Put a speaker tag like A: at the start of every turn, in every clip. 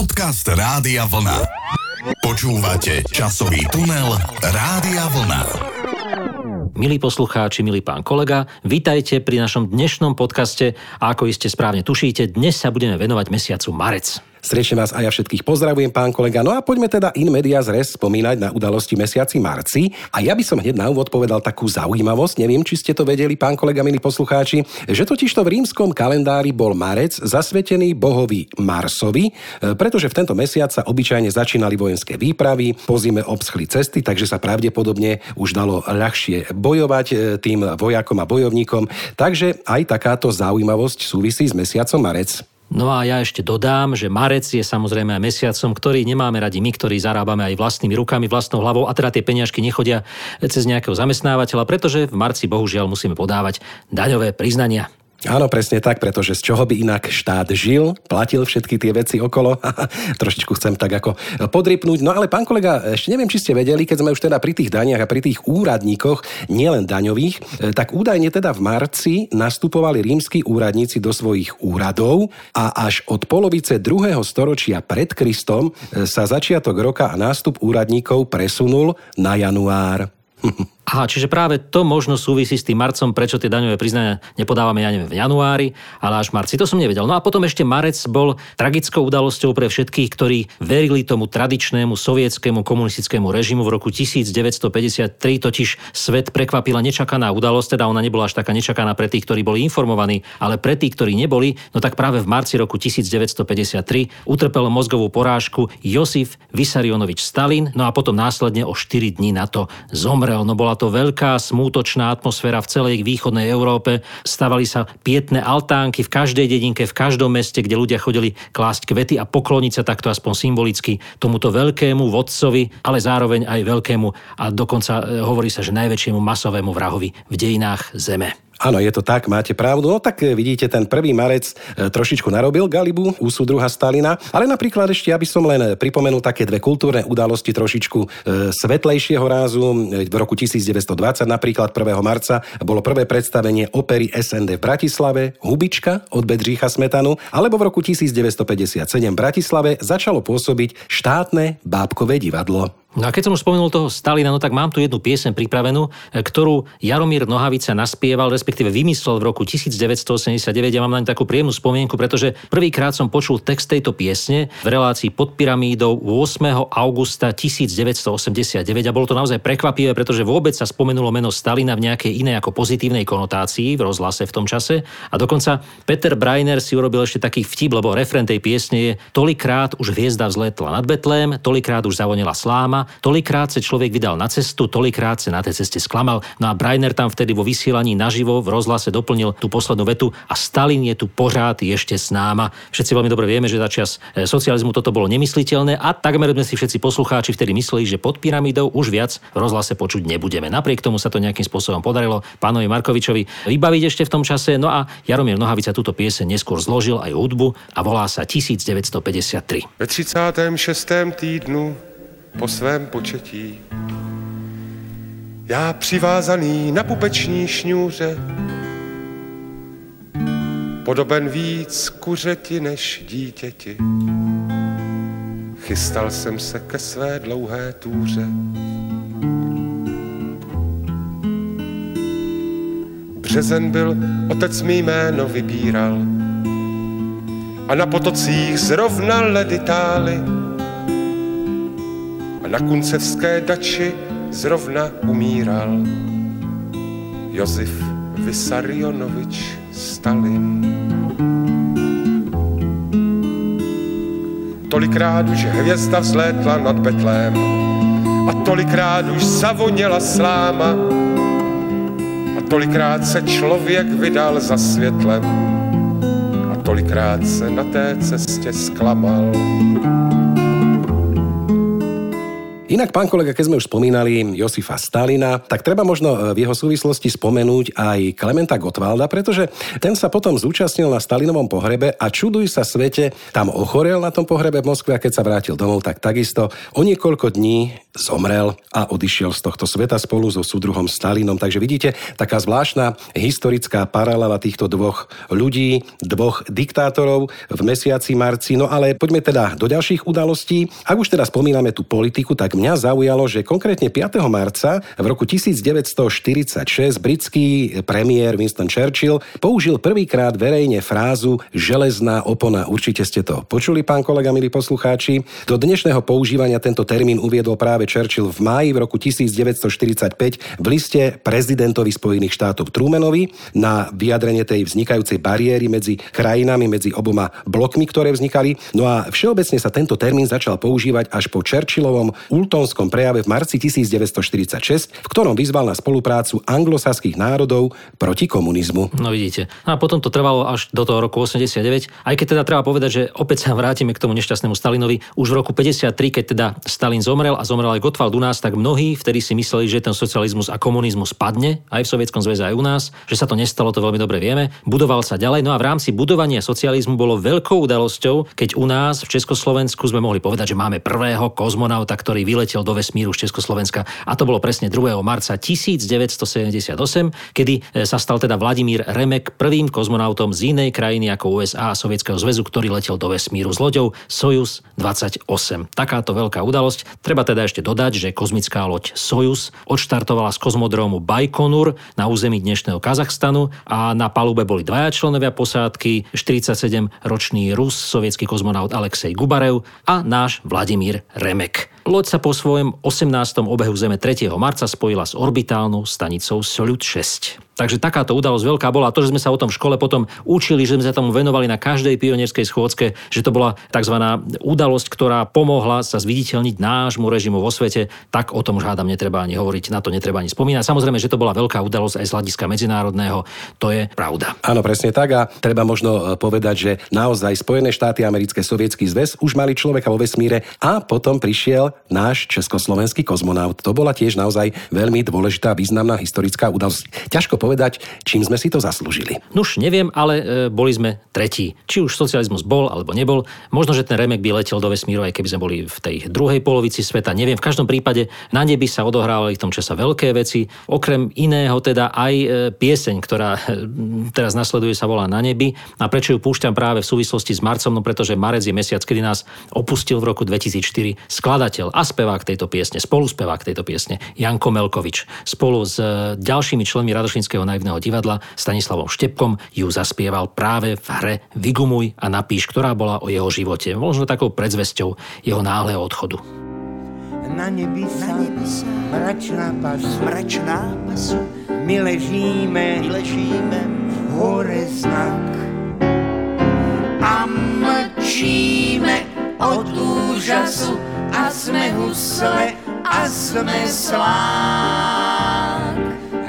A: Podcast Rádia Vlna. Počúvate časový tunel Rádia Vlna.
B: Milí poslucháči, milý pán kolega, vítajte pri našom dnešnom podcaste a ako iste správne tušíte, dnes sa budeme venovať mesiacu marec.
C: Srdečne vás aj ja všetkých pozdravujem, pán kolega. No a poďme teda in medias res spomínať na udalosti mesiaci marci. A ja by som hneď na úvod povedal takú zaujímavosť, neviem, či ste to vedeli, pán kolega, milí poslucháči, že totiž to v rímskom kalendári bol marec zasvetený bohovi Marsovi, e, pretože v tento mesiac sa obyčajne začínali vojenské výpravy, po zime obschli cesty, takže sa pravdepodobne už dalo ľahšie bojovať e, tým vojakom a bojovníkom. Takže aj takáto zaujímavosť súvisí s mesiacom marec.
B: No a ja ešte dodám, že marec je samozrejme aj mesiacom, ktorý nemáme radi my, ktorí zarábame aj vlastnými rukami, vlastnou hlavou a teda tie peňažky nechodia cez nejakého zamestnávateľa, pretože v marci bohužiaľ musíme podávať daňové priznania.
C: Áno, presne tak, pretože z čoho by inak štát žil, platil všetky tie veci okolo. Trošičku chcem tak ako podrypnúť. No ale pán kolega, ešte neviem, či ste vedeli, keď sme už teda pri tých daniach a pri tých úradníkoch, nielen daňových, e, tak údajne teda v marci nastupovali rímsky úradníci do svojich úradov a až od polovice druhého storočia pred Kristom e, sa začiatok roka a nástup úradníkov presunul na január.
B: Aha, čiže práve to možno súvisí s tým marcom, prečo tie daňové priznania nepodávame, ja neviem, v januári, ale až v marci. To som nevedel. No a potom ešte marec bol tragickou udalosťou pre všetkých, ktorí verili tomu tradičnému sovietskému komunistickému režimu. V roku 1953 totiž svet prekvapila nečakaná udalosť, teda ona nebola až taká nečakaná pre tých, ktorí boli informovaní, ale pre tých, ktorí neboli, no tak práve v marci roku 1953 utrpel mozgovú porážku Josif Vysarionovič Stalin, no a potom následne o 4 dní na to zomrel. No bola to veľká smútočná atmosféra v celej východnej Európe. Stavali sa pietné altánky v každej dedinke, v každom meste, kde ľudia chodili klásť kvety a pokloniť sa takto aspoň symbolicky tomuto veľkému vodcovi, ale zároveň aj veľkému a dokonca e, hovorí sa, že najväčšiemu masovému vrahovi v dejinách Zeme.
C: Áno, je to tak, máte pravdu. No tak e, vidíte, ten prvý marec e, trošičku narobil Galibu u súdruha Stalina, ale napríklad ešte, aby som len pripomenul také dve kultúrne udalosti trošičku e, svetlejšieho rázu. V roku 1920 napríklad 1. marca bolo prvé predstavenie opery SND v Bratislave, Hubička od Bedřícha Smetanu, alebo v roku 1957 v Bratislave začalo pôsobiť štátne bábkové divadlo.
B: No a keď som už spomenul toho Stalina, no tak mám tu jednu piesň pripravenú, e, ktorú Jaromír Nohavica naspieval, respektíve vymyslel v roku 1989. Ja mám na takú príjemnú spomienku, pretože prvýkrát som počul text tejto piesne v relácii pod pyramídou 8. augusta 1989 a bolo to naozaj prekvapivé, pretože vôbec sa spomenulo meno Stalina v nejakej inej ako pozitívnej konotácii v rozhlase v tom čase. A dokonca Peter Breiner si urobil ešte taký vtip, lebo refren tej piesne je Tolikrát už hviezda vzletla nad Betlém, tolikrát už zavonila sláma, tolikrát sa človek vydal na cestu, tolikrát sa na tej ceste sklamal. No a Breiner tam vtedy vo vysielaní naživo v rozhlase doplnil tú poslednú vetu a Stalin je tu pořád ešte s náma. Všetci veľmi dobre vieme, že za čas e, socializmu toto bolo nemysliteľné a takmer sme si všetci poslucháči vtedy mysleli, že pod pyramidou už viac v rozhlase počuť nebudeme. Napriek tomu sa to nejakým spôsobom podarilo pánovi Markovičovi vybaviť ešte v tom čase. No a Jaromír Nohavica túto piese neskôr zložil aj hudbu a volá sa 1953.
D: Ve 36. týdnu po svém početí. Já přivázaný na pupeční šňůře, podoben víc kuřeti než dítěti. Chystal jsem se ke své dlouhé túře. Březen byl, otec mi jméno vybíral a na potocích zrovna ledy tály na kuncevské dači zrovna umíral Josif Vysarionovič Stalin. Tolikrát už hvězda vzlétla nad Betlém a tolikrát už zavoněla sláma a tolikrát se člověk vydal za světlem a tolikrát se na té cestě zklamal.
C: Inak, pán kolega, keď sme už spomínali Josifa Stalina, tak treba možno e, v jeho súvislosti spomenúť aj Klementa Gottwalda, pretože ten sa potom zúčastnil na Stalinovom pohrebe a čuduj sa svete, tam ochorel na tom pohrebe v Moskve a keď sa vrátil domov, tak takisto. O niekoľko dní zomrel a odišiel z tohto sveta spolu so súdruhom Stalinom. Takže vidíte, taká zvláštna historická paralela týchto dvoch ľudí, dvoch diktátorov v mesiaci marci. No ale poďme teda do ďalších udalostí. Ak už teda spomíname tú politiku, tak mňa zaujalo, že konkrétne 5. marca v roku 1946 britský premiér Winston Churchill použil prvýkrát verejne frázu železná opona. Určite ste to počuli, pán kolega, milí poslucháči. Do dnešného používania tento termín uviedol práve Churchill v máji v roku 1945 v liste prezidentovi Spojených štátov Trumanovi na vyjadrenie tej vznikajúcej bariéry medzi krajinami, medzi oboma blokmi, ktoré vznikali. No a všeobecne sa tento termín začal používať až po Churchillovom Fultonskom prejave v marci 1946, v ktorom vyzval na spoluprácu anglosaských národov proti komunizmu.
B: No vidíte. A potom to trvalo až do toho roku 89, aj keď teda treba povedať, že opäť sa vrátime k tomu nešťastnému Stalinovi. Už v roku 53, keď teda Stalin zomrel a zomrel aj Gottwald u nás, tak mnohí vtedy si mysleli, že ten socializmus a komunizmus padne aj v Sovietskom zväze aj u nás, že sa to nestalo, to veľmi dobre vieme. Budoval sa ďalej, no a v rámci budovania socializmu bolo veľkou udalosťou, keď u nás v Československu sme mohli povedať, že máme prvého kozmonauta, ktorý vyletel do vesmíru z Československa. A to bolo presne 2. marca 1978, kedy e, sa stal teda Vladimír Remek prvým kozmonautom z inej krajiny ako USA a Sovietskeho zväzu, ktorý letel do vesmíru s loďou Sojus 28. Takáto veľká udalosť. Treba teda ešte dodať, že kozmická loď Sojus odštartovala z kozmodrómu Baikonur na území dnešného Kazachstanu a na palube boli dvaja členovia posádky, 47-ročný Rus, sovietský kozmonaut Alexej Gubarev a náš Vladimír Remek. Loď sa po svojom 18. obehu Zeme 3. marca spojila s orbitálnou stanicou Solut 6. Takže takáto udalosť veľká bola. A to, že sme sa o tom v škole potom učili, že sme sa tomu venovali na každej pionierskej schôdzke, že to bola tzv. udalosť, ktorá pomohla sa zviditeľniť nášmu režimu vo svete, tak o tom už hádam netreba ani hovoriť, na to netreba ani spomínať. Samozrejme, že to bola veľká udalosť aj z hľadiska medzinárodného, to je pravda.
C: Áno, presne tak a treba možno e, povedať, že naozaj Spojené štáty americké sovietský zväz už mali človeka vo vesmíre a potom prišiel náš československý kozmonaut. To bola tiež naozaj veľmi dôležitá, významná historická udalosť. Ťažko povedať, povedať, čím sme si to zaslúžili.
B: Nuž, neviem, ale e, boli sme tretí. Či už socializmus bol alebo nebol. Možno, že ten Remek by letel do vesmíru, aj keby sme boli v tej druhej polovici sveta. Neviem, v každom prípade na nebi sa odohrávali v tom čase veľké veci. Okrem iného teda aj e, pieseň, ktorá e, teraz nasleduje, sa volá Na nebi. A prečo ju púšťam práve v súvislosti s marcom? No pretože marec je mesiac, kedy nás opustil v roku 2004 skladateľ a spevák tejto piesne, spoluspevák tejto piesne Janko Melkovič. Spolu s e, ďalšími členmi Radošinského Slovenského naivného divadla Stanislavom Štepkom ju zaspieval práve v hre Vygumuj a napíš, ktorá bola o jeho živote. Možno takou predzvesťou jeho náhleho odchodu.
E: Na nebi sa, na nebi sa mračná pasu, mračná pasu, my ležíme, my ležíme, hore znak. A mlčíme od úžasu a sme husle a sme slák.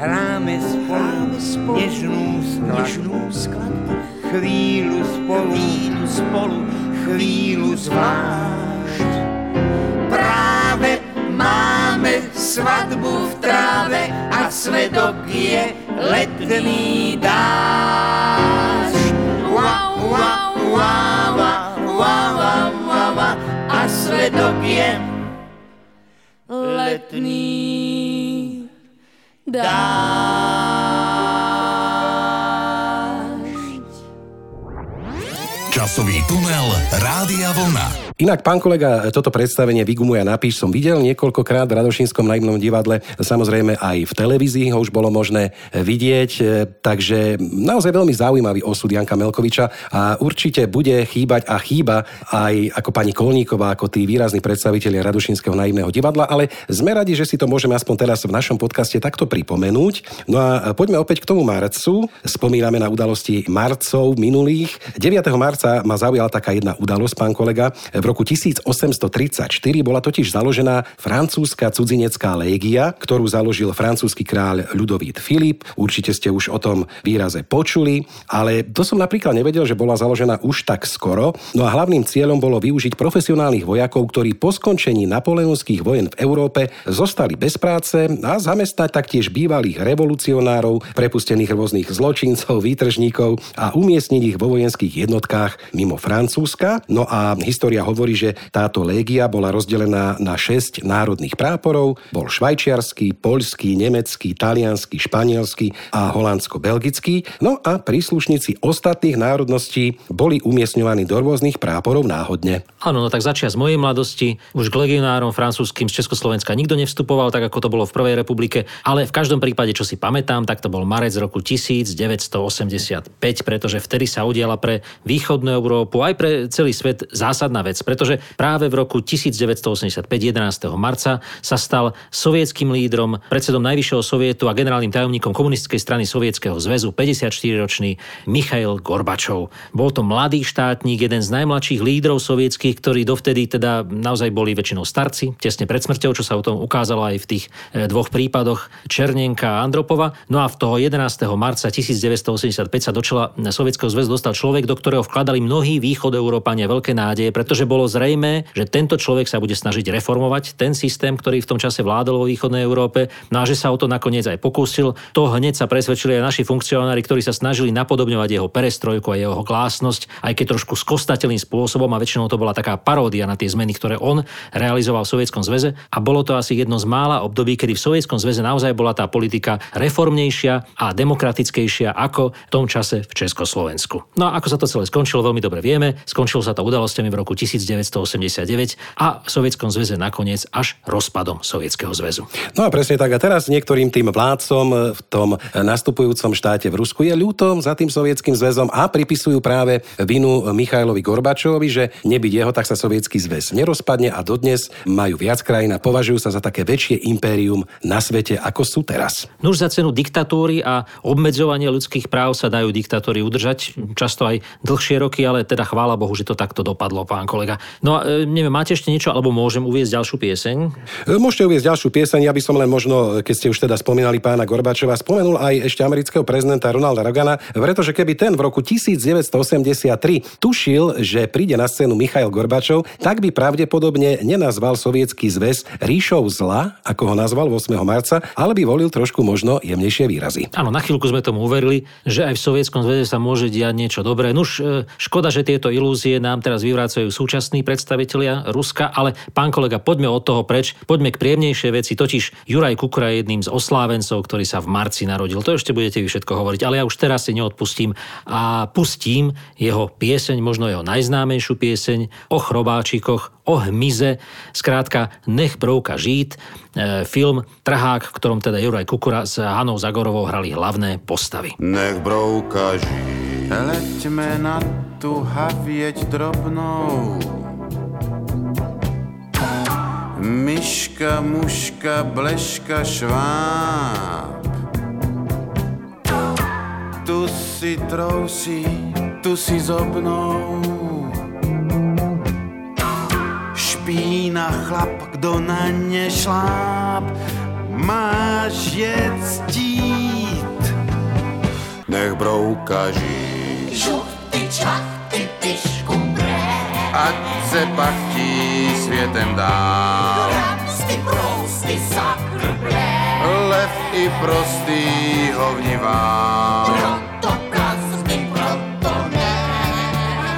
E: Hráme spolu, spolu nežnú skladbu, skladbu. Chvíľu spolu, chvíľu spolu, chvíľu zvlášť. Práve máme svadbu v tráve a svedok je letný dážď. Wow, wow, wow, wow, wow, wow, wow, a svedok je letný dážď.
A: Časový tunel Rádia Vlna.
C: Inak, pán kolega, toto predstavenie Vigumuja napíš som videl niekoľkokrát v Radošínskom naivnom divadle. Samozrejme aj v televízii ho už bolo možné vidieť, e, takže naozaj veľmi zaujímavý osud Janka Melkoviča a určite bude chýbať a chýba aj ako pani Kolníková, ako tí výrazní predstavitelia Radošínskeho naivného divadla, ale sme radi, že si to môžeme aspoň teraz v našom podcaste takto pripomenúť. No a poďme opäť k tomu marcu. Spomíname na udalosti marcov minulých. 9. marca ma zaujala taká jedna udalosť, pán kolega. V roku 1834 bola totiž založená francúzska cudzinecká légia, ktorú založil francúzsky kráľ Ľudovít Filip. Určite ste už o tom výraze počuli, ale to som napríklad nevedel, že bola založená už tak skoro. No a hlavným cieľom bolo využiť profesionálnych vojakov, ktorí po skončení napoleonských vojen v Európe zostali bez práce a zamestnať taktiež bývalých revolucionárov, prepustených rôznych zločincov, výtržníkov a umiestniť ich vo vojenských jednotkách mimo Francúzska. No a história hovorí, že táto légia bola rozdelená na 6 národných práporov. Bol švajčiarsky, poľský, nemecký, taliansky, španielsky a holandsko-belgický. No a príslušníci ostatných národností boli umiestňovaní do rôznych práporov náhodne.
B: Áno, no tak začia z mojej mladosti. Už k legionárom francúzským z Československa nikto nevstupoval, tak ako to bolo v Prvej republike, ale v každom prípade, čo si pamätám, tak to bol marec roku 1985, pretože vtedy sa udiala pre východnú Európu aj pre celý svet zásadná vec, pretože práve v roku 1985, 11. marca, sa stal sovietským lídrom, predsedom Najvyššieho sovietu a generálnym tajomníkom komunistickej strany Sovietskeho zväzu 54-ročný Michail Gorbačov. Bol to mladý štátnik, jeden z najmladších lídrov sovietských, ktorí dovtedy teda naozaj boli väčšinou starci, tesne pred smrťou, čo sa o tom ukázalo aj v tých e, dvoch prípadoch Černenka a Andropova. No a v toho 11. marca 1985 sa do čela Sovietskeho zväzu dostal človek, do ktorého vkladali mnohí východ Európania veľké nádeje, pretože bolo zrejme, že tento človek sa bude snažiť reformovať ten systém, ktorý v tom čase vládol vo východnej Európe. No a že sa o to nakoniec aj pokúsil, to hneď sa presvedčili aj naši funkcionári, ktorí sa snažili napodobňovať jeho perestrojku a jeho glásnosť, aj keď trošku skostatelným spôsobom a väčšinou to bola taká paródia na tie zmeny, ktoré on realizoval v Sovietskom zväze. A bolo to asi jedno z mála období, kedy v Sovietskom zväze naozaj bola tá politika reformnejšia a demokratickejšia ako v tom čase v Československu. No a ako sa to celé skončilo, veľmi dobre vieme. Skončilo sa to udalosťami v roku 1989 a v Sovietskom zväze nakoniec až rozpadom Sovietskeho zväzu.
C: No a presne tak. A teraz niektorým tým vládcom v tom nastupujúcom štáte v Rusku je ľúto za tým Sovietským zväzom a pripisujú práve vinu Michailovi Gorbačovovi, že nebyť jeho, tak sa Sovietský zväz nerozpadne a dodnes majú viac krajín a považujú sa za také väčšie impérium na svete, ako sú teraz.
B: Nuž za cenu diktatúry a obmedzovania ľudských práv sa dajú diktatúry udržať často aj dlhšie roky, ale teda chvála Bohu, že to takto dopadlo, pán kolega. No a e, neviem, máte ešte niečo, alebo môžem uviezť ďalšiu pieseň?
C: E, Môžete uviezť ďalšiu pieseň, ja by som len možno, keď ste už teda spomínali pána Gorbačova, spomenul aj ešte amerického prezidenta Ronalda Reagana, pretože keby ten v roku 1983 tušil, že príde na scénu Michail Gorbačov, tak by pravdepodobne nenazval sovietský zväz ríšou zla, ako ho nazval 8. marca, ale by volil trošku možno jemnejšie výrazy.
B: Áno, na chvíľku sme tomu uverili, že aj v Sovietskom zväze sa môže diať niečo dobré. Nuž, e, škoda, že tieto ilúzie nám teraz vyvracajú súčasní predstavitelia Ruska, ale pán kolega, poďme od toho preč, poďme k príjemnejšej veci. Totiž Juraj Kukura je jedným z oslávencov, ktorý sa v marci narodil. To ešte budete vy všetko hovoriť, ale ja už teraz si neodpustím a pustím jeho pieseň, možno jeho najznámejšiu pieseň o chrobáčikoch, o hmyze, skrátka Nech brouka žít, e, film Trhák, v ktorom teda Juraj Kukura s Hanou Zagorovou hrali hlavné postavy.
F: Nech brouka žít.
G: Leďme na tu havěť drobnou. Myška, muška, bleška, šváb. Tu si trousí, tu si zobnou. Špína chlap, kdo na ně šláp, máš ctít.
F: Nech brouka žít.
E: Žuchty, čachty, tyšku,
G: Ať se pachtí světem dál.
E: Ramsty, prousty, zakrblé.
G: Lev i prostý hovnivá.
E: Proto prazdy, proto ne.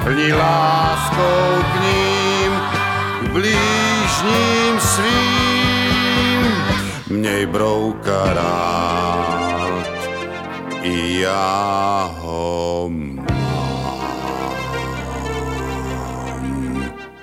G: Plní láskou k ním, k blížním svým.
F: Měj brouka rád. I já ho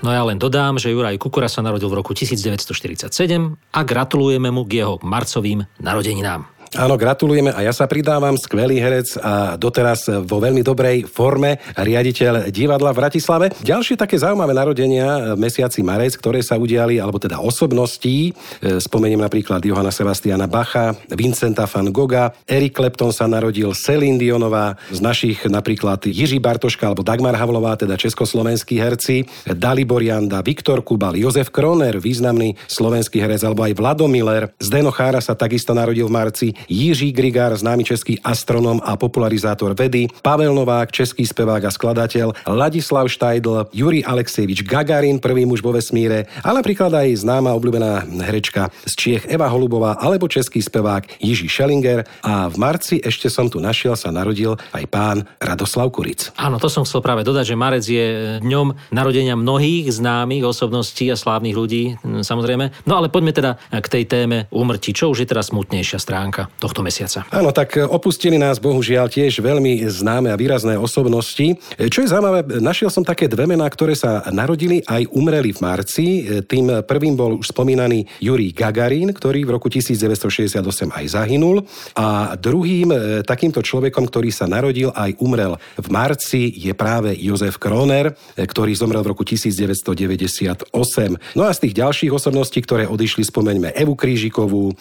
B: No ja len dodám, že Juraj Kukura sa narodil v roku 1947 a gratulujeme mu k jeho marcovým narodeninám.
C: Áno, gratulujeme a ja sa pridávam, skvelý herec a doteraz vo veľmi dobrej forme riaditeľ divadla v Bratislave. Ďalšie také zaujímavé narodenia v mesiaci marec, ktoré sa udiali, alebo teda osobností, e, spomeniem napríklad Johana Sebastiana Bacha, Vincenta van Gogha, Eric Clapton sa narodil, Celine Dionová, z našich napríklad Jiří Bartoška alebo Dagmar Havlová, teda československí herci, Dalibor Janda, Viktor Kubal, Jozef Kroner, významný slovenský herec, alebo aj Vlado Miller, Zdeno Chára sa takisto narodil v marci, Jiří Grigár, známy český astronóm a popularizátor vedy, Pavel Novák, český spevák a skladateľ, Ladislav Štajdl, Juri Alexejevič Gagarin, prvý muž vo vesmíre, ale napríklad aj známa obľúbená herečka z Čiech Eva Holubová alebo český spevák Jiří Schellinger a v marci ešte som tu našiel sa narodil aj pán Radoslav Kuric.
B: Áno, to som chcel práve dodať, že marec je dňom narodenia mnohých známych osobností a slávnych ľudí, samozrejme. No ale poďme teda k tej téme úmrtí, čo už je teraz smutnejšia stránka tohto mesiaca.
C: Áno, tak opustili nás bohužiaľ tiež veľmi známe a výrazné osobnosti. Čo je zaujímavé, našiel som také dve mená, ktoré sa narodili aj umreli v marci. Tým prvým bol už spomínaný Jurij Gagarin, ktorý v roku 1968 aj zahynul. A druhým e, takýmto človekom, ktorý sa narodil aj umrel v marci, je práve Jozef Kroner, e, ktorý zomrel v roku 1998. No a z tých ďalších osobností, ktoré odišli, spomeňme Evu Krížikovú, e,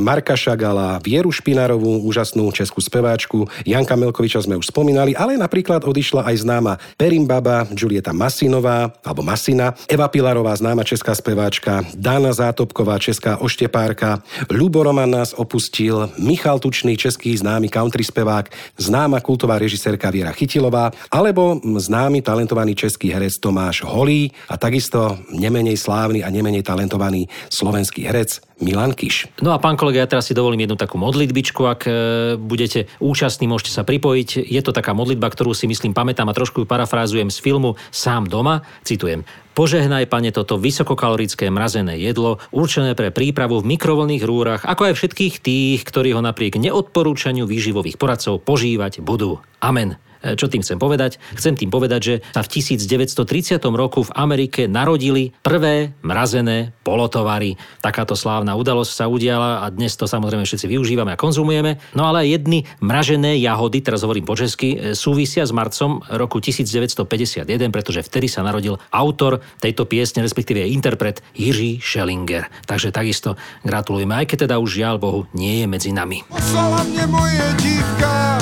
C: Marka Šagala, Vieru Špinarovú, úžasnú českú speváčku, Janka Melkoviča sme už spomínali, ale napríklad odišla aj známa Perimbaba, Julieta Masinová, alebo Masina, Eva Pilarová, známa česká speváčka, Dana Zátopková, česká oštepárka, Ľubo Roman nás opustil, Michal Tučný, český známy country spevák, známa kultová režisérka Viera Chytilová, alebo známy talentovaný český herec Tomáš Holý a takisto nemenej slávny a nemenej talentovaný slovenský herec Milan Kiš.
B: No a pán kolega, ja teraz si dovolím jednu takú modlitbičku, ak e, budete účastní, môžete sa pripojiť. Je to taká modlitba, ktorú si myslím pamätám a trošku ju parafrázujem z filmu Sám doma. Citujem. Požehnaj, pane, toto vysokokalorické mrazené jedlo, určené pre prípravu v mikrovlných rúrach, ako aj všetkých tých, ktorí ho napriek neodporúčaniu výživových poradcov požívať budú. Amen. E, čo tým chcem povedať? Chcem tým povedať, že sa v 1930 roku v Amerike narodili prvé mrazené polotovary. Takáto slávna udalosť sa udiala a dnes to samozrejme všetci využívame a konzumujeme. No ale jedny mražené jahody, teraz hovorím po česky, e, súvisia s marcom roku 1951, pretože vtedy sa narodil autor tejto piesne, respektíve interpret Jiří Schellinger. Takže takisto gratulujeme, aj keď teda už žiaľ Bohu nie je medzi nami.
H: Poslala mne moje dívka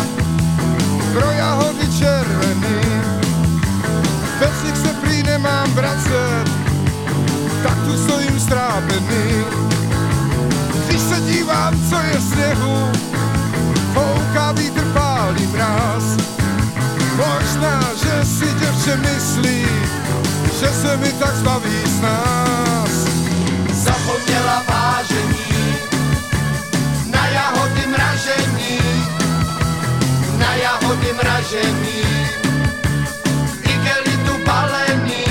H: červený. Bez nich se prý nemám vracet, tak tu stojím strápený. Když se dívám, co je sněhu, fouká vítr pálí mráz. Možná, že si děvče myslí, že se mi tak zbaví z nás.
E: Zapomněla vážení na jahody mražení, igelitu balení.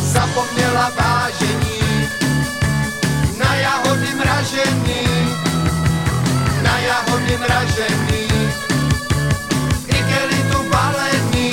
E: Zapomněla vážení na jahody mražení, na jahody balení.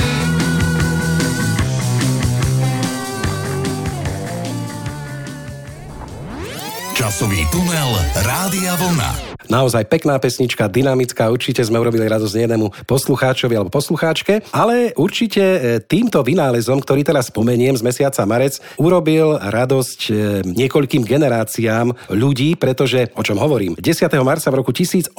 A: Časový tunel Rádia Vlna.
C: Naozaj pekná pesnička, dynamická, určite sme urobili radosť jednému poslucháčovi alebo poslucháčke, ale určite e, týmto vynálezom, ktorý teraz spomeniem z mesiaca marec, urobil radosť e, niekoľkým generáciám ľudí, pretože, o čom hovorím, 10. marca v roku 1876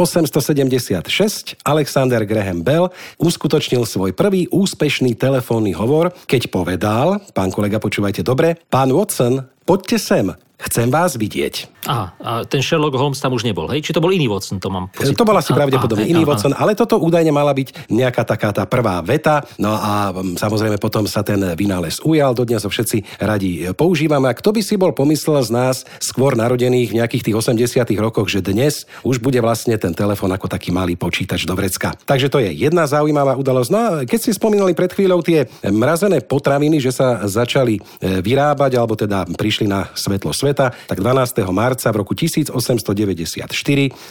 C: Alexander Graham Bell uskutočnil svoj prvý úspešný telefónny hovor, keď povedal, pán kolega, počúvajte dobre, pán Watson, poďte sem, chcem vás vidieť.
B: Aha, a ten Sherlock Holmes tam už nebol, hej? Či to bol iný Watson, to mám pocit.
C: To bol asi pravdepodobne iný
B: aha.
C: Watson, ale toto údajne mala byť nejaká taká tá prvá veta. No a mm, samozrejme potom sa ten vynález ujal, dodnes ho všetci radi používame. A kto by si bol pomyslel z nás skôr narodených v nejakých tých 80 rokoch, že dnes už bude vlastne ten telefon ako taký malý počítač do vrecka. Takže to je jedna zaujímavá udalosť. No a keď si spomínali pred chvíľou tie mrazené potraviny, že sa začali e, vyrábať, alebo teda prišli na svetlo sveta, marca, tak 12. marca v roku 1894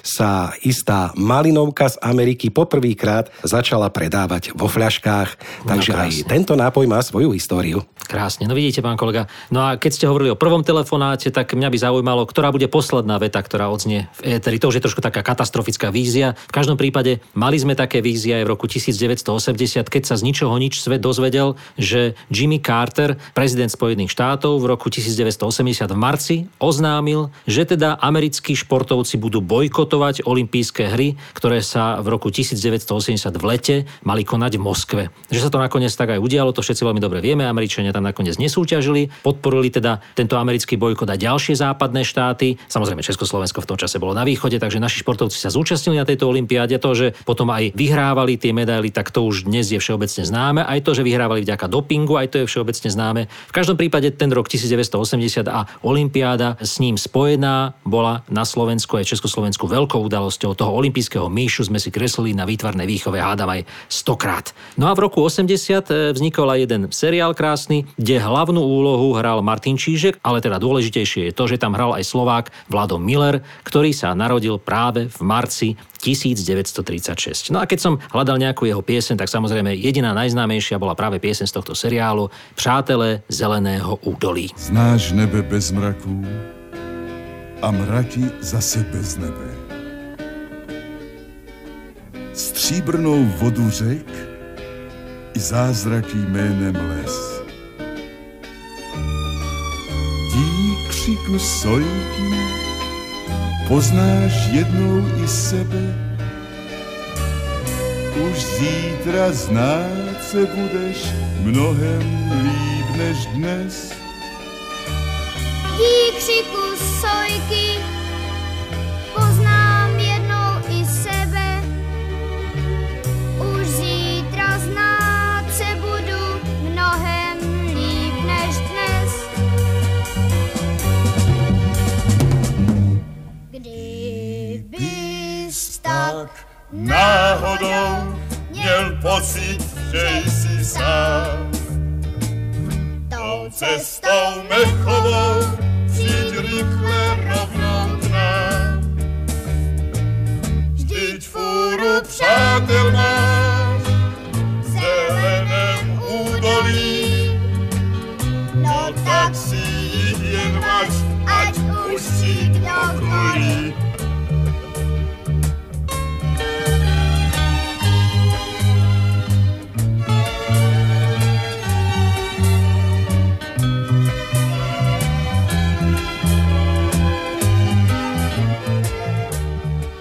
C: sa istá malinovka z Ameriky poprvýkrát začala predávať vo fľaškách. No, Takže krásne. aj tento nápoj má svoju históriu.
B: Krásne, no vidíte, pán kolega. No a keď ste hovorili o prvom telefonáte, tak mňa by zaujímalo, ktorá bude posledná veta, ktorá odznie v éteri. To už je trošku taká katastrofická vízia. V každom prípade mali sme také vízie aj v roku 1980, keď sa z ničoho nič svet dozvedel, že Jimmy Carter, prezident Spojených štátov, v roku 1980 v marci oznámil, že teda americkí športovci budú bojkotovať olympijské hry, ktoré sa v roku 1980 v lete mali konať v Moskve. Že sa to nakoniec tak aj udialo, to všetci veľmi dobre vieme. Američania tam nakoniec nesúťažili, podporili teda tento americký bojkot a ďalšie západné štáty. Samozrejme Československo v tom čase bolo na východe, takže naši športovci sa zúčastnili na tejto olympiáde. To, že potom aj vyhrávali tie medaily, tak to už dnes je všeobecne známe. Aj to, že vyhrávali vďaka dopingu, aj to je všeobecne známe. V každom prípade ten rok 1980 a olympiáda s ním spojená bola na Slovensku aj Československu veľkou udalosťou. Toho olympijského myšu sme si kreslili na výtvarnej výchove hádam aj stokrát. No a v roku 80 e, vznikol aj jeden seriál krásny, kde hlavnú úlohu hral Martin Čížek, ale teda dôležitejšie je to, že tam hral aj Slovák Vlado Miller, ktorý sa narodil práve v marci 1936. No a keď som hľadal nejakú jeho piesen, tak samozrejme jediná najznámejšia bola práve piesen z tohto seriálu Přátelé zeleného údolí.
H: Znáš nebe bez mraků a mraky zase bez nebe. Stříbrnou vodu řek i zázraky jménem les. Dík křiku sojky poznáš jednou i sebe. Už zítra znát se budeš mnohem líp než dnes.
I: Dík křiku sojky tak
H: náhodou měl pocit, že jsi sám. Tou cestou mechovou přijď rychle rovnou k nám. Vždyť fůru přátel máš v zeleném údolí. No tak si jich jen mač, ať už si kdokoliv.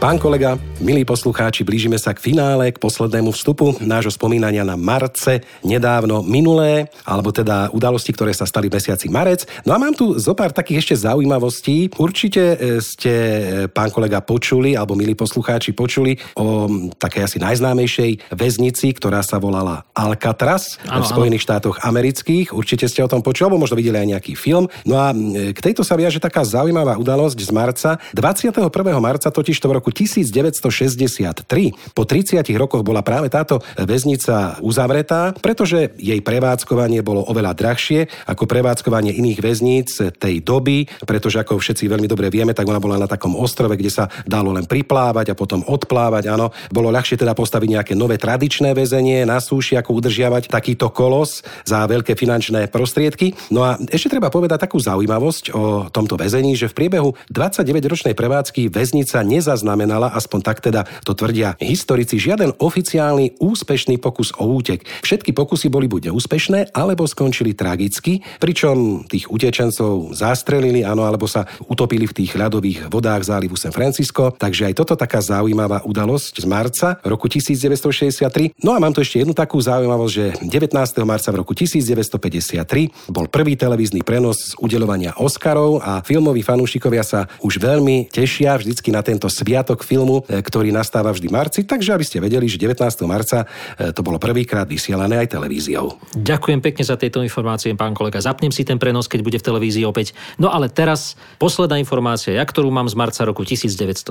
C: Pán kolega, milí poslucháči, blížime sa k finále, k poslednému vstupu nášho spomínania na marce, nedávno minulé, alebo teda udalosti, ktoré sa stali v mesiaci marec. No a mám tu zo pár takých ešte zaujímavostí. Určite e, ste, e, pán kolega, počuli, alebo milí poslucháči, počuli o takej asi najznámejšej väznici, ktorá sa volala Alcatraz ano, v Spojených ano. štátoch amerických. Určite ste o tom počuli, alebo možno videli aj nejaký film. No a k tejto sa viaže taká zaujímavá udalosť z marca. 21. marca totiž to v roku 1963 po 30 rokoch bola práve táto väznica uzavretá, pretože jej prevádzkovanie bolo oveľa drahšie ako prevádzkovanie iných väzníc tej doby, pretože ako všetci veľmi dobre vieme, tak ona bola na takom ostrove, kde sa dalo len priplávať a potom odplávať. Áno, bolo ľahšie teda postaviť nejaké nové tradičné väzenie na súši, ako udržiavať takýto kolos za veľké finančné prostriedky. No a ešte treba povedať takú zaujímavosť o tomto väzení, že v priebehu 29-ročnej prevádzky väznica nezaznamenala nezaznamenala, aspoň tak teda to tvrdia historici, žiaden oficiálny úspešný pokus o útek. Všetky pokusy boli buď neúspešné, alebo skončili tragicky, pričom tých utečencov zastrelili, áno, alebo sa utopili v tých ľadových vodách zálivu San Francisco. Takže aj toto taká zaujímavá udalosť z marca roku 1963. No a mám tu ešte jednu takú zaujímavosť, že 19. marca v roku 1953 bol prvý televízny prenos z udelovania Oscarov a filmoví fanúšikovia sa už veľmi tešia vždycky na tento sviat sviatok filmu, e, ktorý nastáva vždy marci, takže aby ste vedeli, že 19. marca e, to bolo prvýkrát vysielané aj televíziou.
B: Ďakujem pekne za tieto informácie, pán kolega. Zapnem si ten prenos, keď bude v televízii opäť. No ale teraz posledná informácia, ja, ktorú mám z marca roku 1920,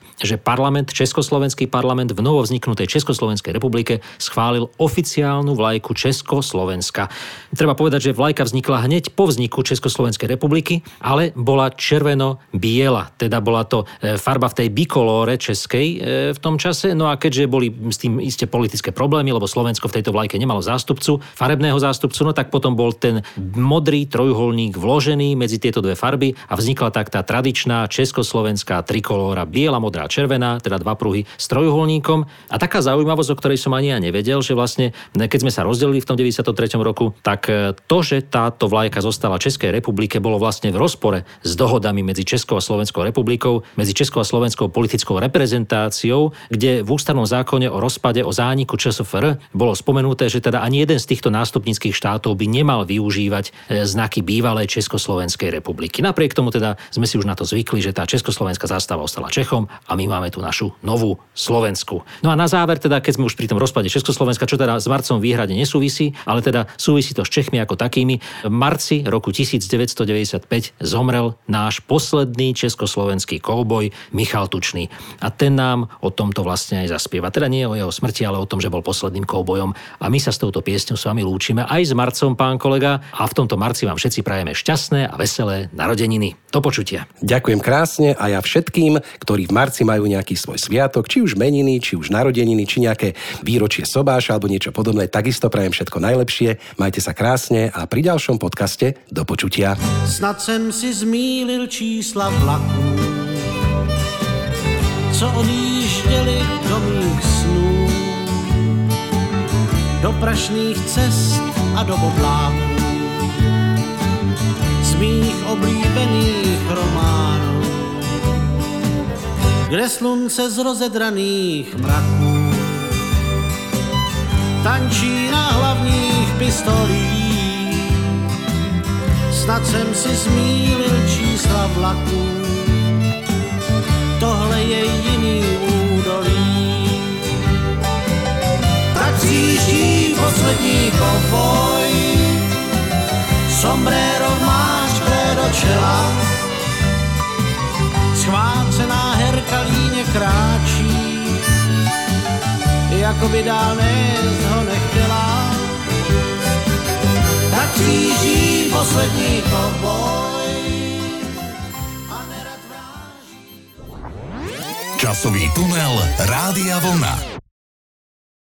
B: že parlament, Československý parlament v novovzniknutej Československej republike schválil oficiálnu vlajku Československa. Treba povedať, že vlajka vznikla hneď po vzniku Československej republiky, ale bola červeno-biela, teda bola to e, farba v tej bikolóre českej e, v tom čase. No a keďže boli s tým isté politické problémy, lebo Slovensko v tejto vlajke nemalo zástupcu, farebného zástupcu, no tak potom bol ten modrý trojuholník vložený medzi tieto dve farby a vznikla tak tá tradičná československá trikolóra biela, modrá, červená, teda dva pruhy s trojuholníkom. A taká zaujímavosť, o ktorej som ani ja nevedel, že vlastne keď sme sa rozdelili v tom 93. roku, tak e, to, že táto vlajka zostala Českej republike, bolo vlastne v rozpore s dohodami medzi Českou a Slovenskou republikou, medzi Českou a Slovenskou politickou reprezentáciou, kde v ústavnom zákone o rozpade, o zániku ČSFR bolo spomenuté, že teda ani jeden z týchto nástupnických štátov by nemal využívať e, znaky bývalej Československej republiky. Napriek tomu teda sme si už na to zvykli, že tá Československá zástava ostala Čechom a my máme tu našu novú Slovensku. No a na záver teda, keď sme už pri tom rozpade Československa, čo teda s marcom výhrade nesúvisí, ale teda súvisí to s Čechmi ako takými, v marci roku 1995 zomrel náš posledný československý kouboj Michal Tučný. A ten nám o tomto vlastne aj zaspieva. Teda nie o jeho smrti, ale o tom, že bol posledným koubojom. A my sa s touto piesňou s vami lúčime aj s marcom, pán kolega. A v tomto marci vám všetci prajeme šťastné a veselé narodeniny. Do počutia.
C: Ďakujem krásne a ja všetkým, ktorí v marci majú nejaký svoj sviatok, či už meniny, či už narodeniny, či nejaké výročie sobáša alebo niečo podobné, takisto prajem všetko najlepšie. Majte sa krásne a pri ďalšom podcaste do počutia.
J: Snad jsem si zmílil čísla vlaků, co odjížděli do mých snů, do prašných cest a do bodláků, z mých oblíbených románů, kde slunce z rozedraných mraků. Tančí na hlavních pistolích. Snad jsem si zmílil čísla vlaků. Přijíždí poslední kovboj, sombrero mášklé do čela. Schvácená herka líně kráčí, jako by dál ho nechtěla tak kříží poslední kovboj.
A: Časový tunel Rádia Vlna.